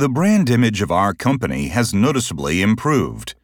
The brand image of our company has noticeably improved.